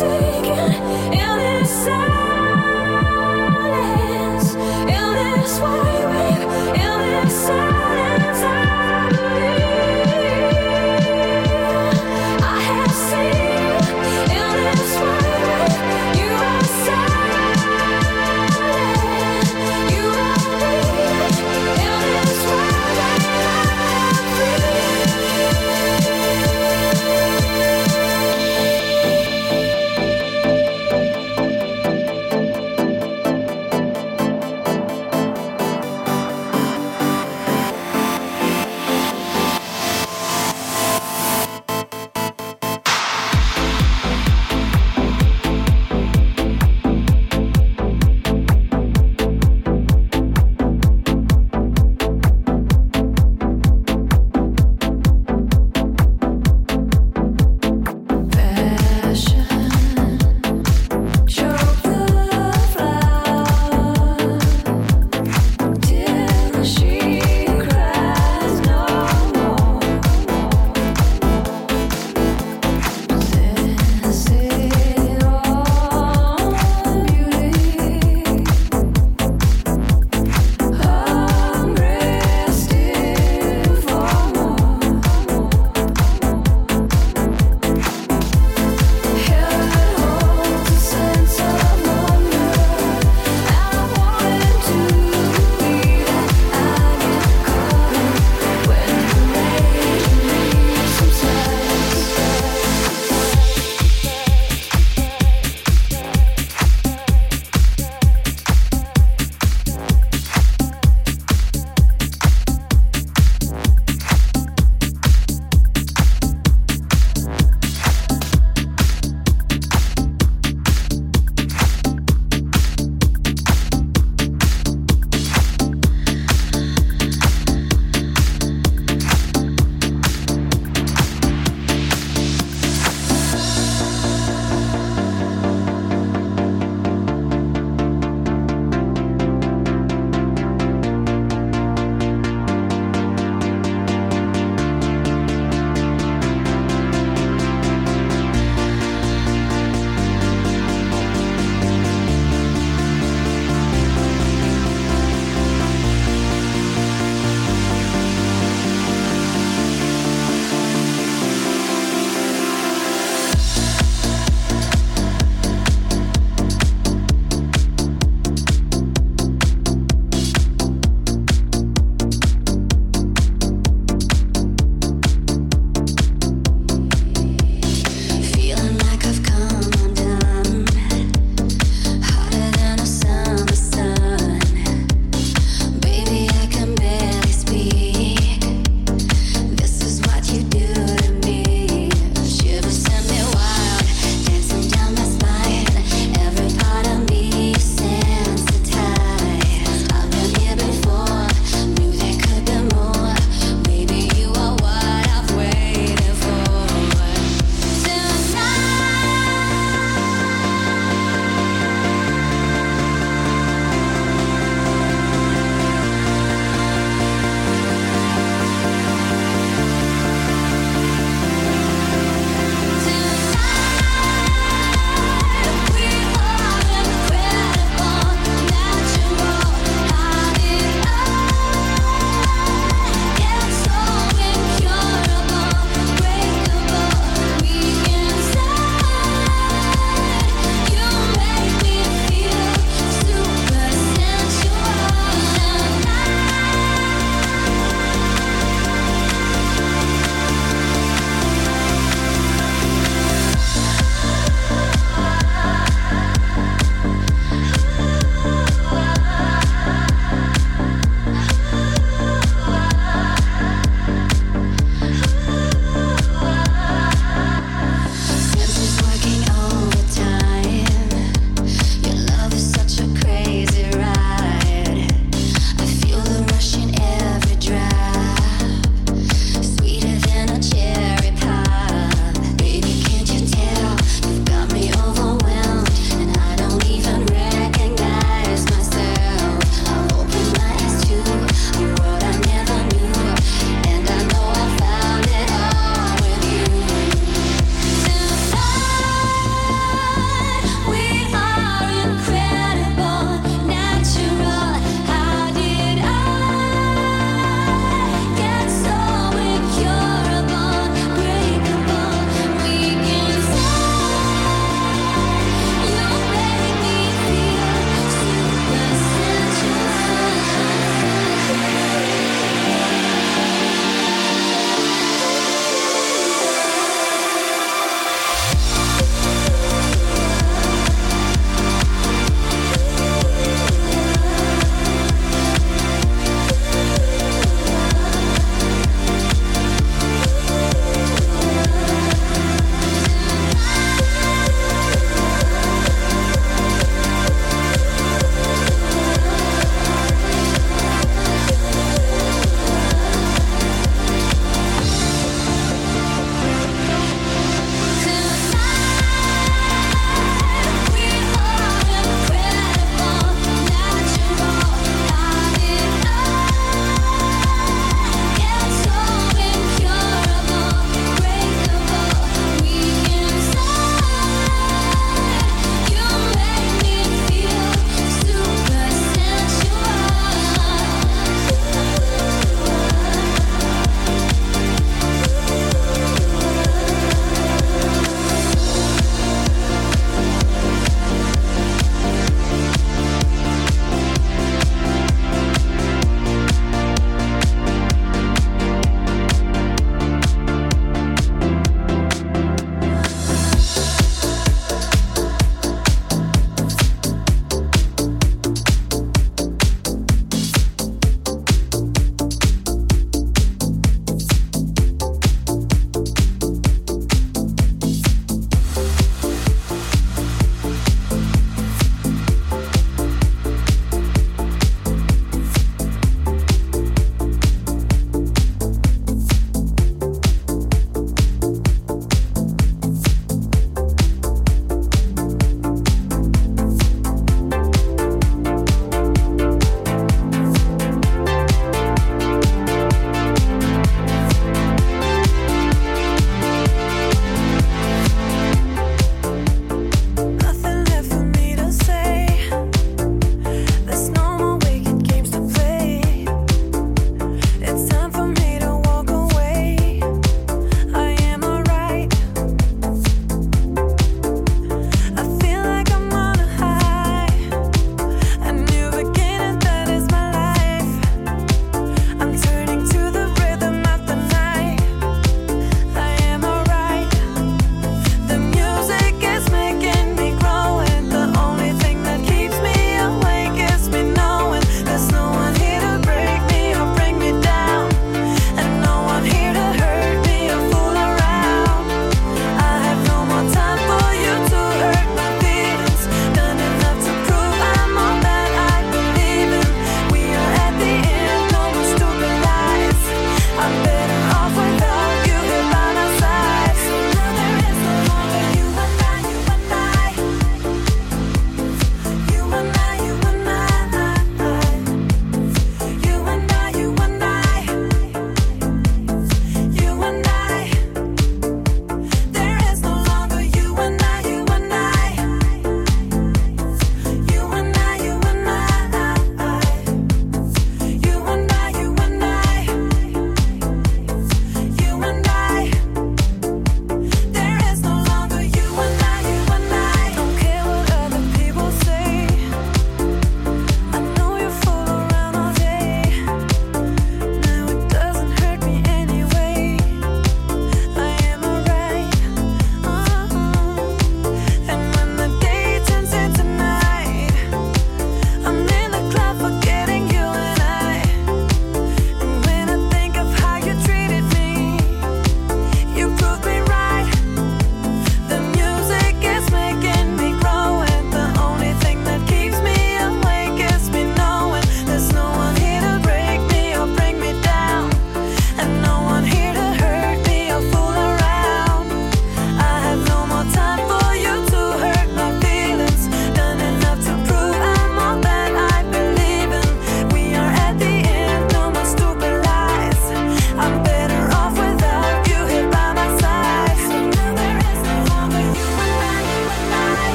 silence, in this way, in this silence.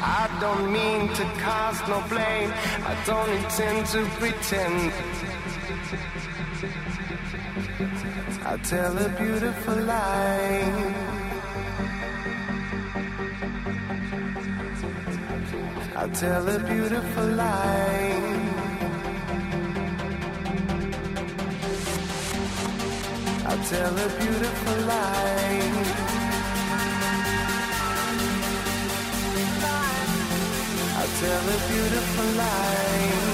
I don't mean to cast no blame, I don't intend to pretend. I tell a beautiful lie. I tell a beautiful lie. I tell a beautiful lie. Tell a beautiful lie.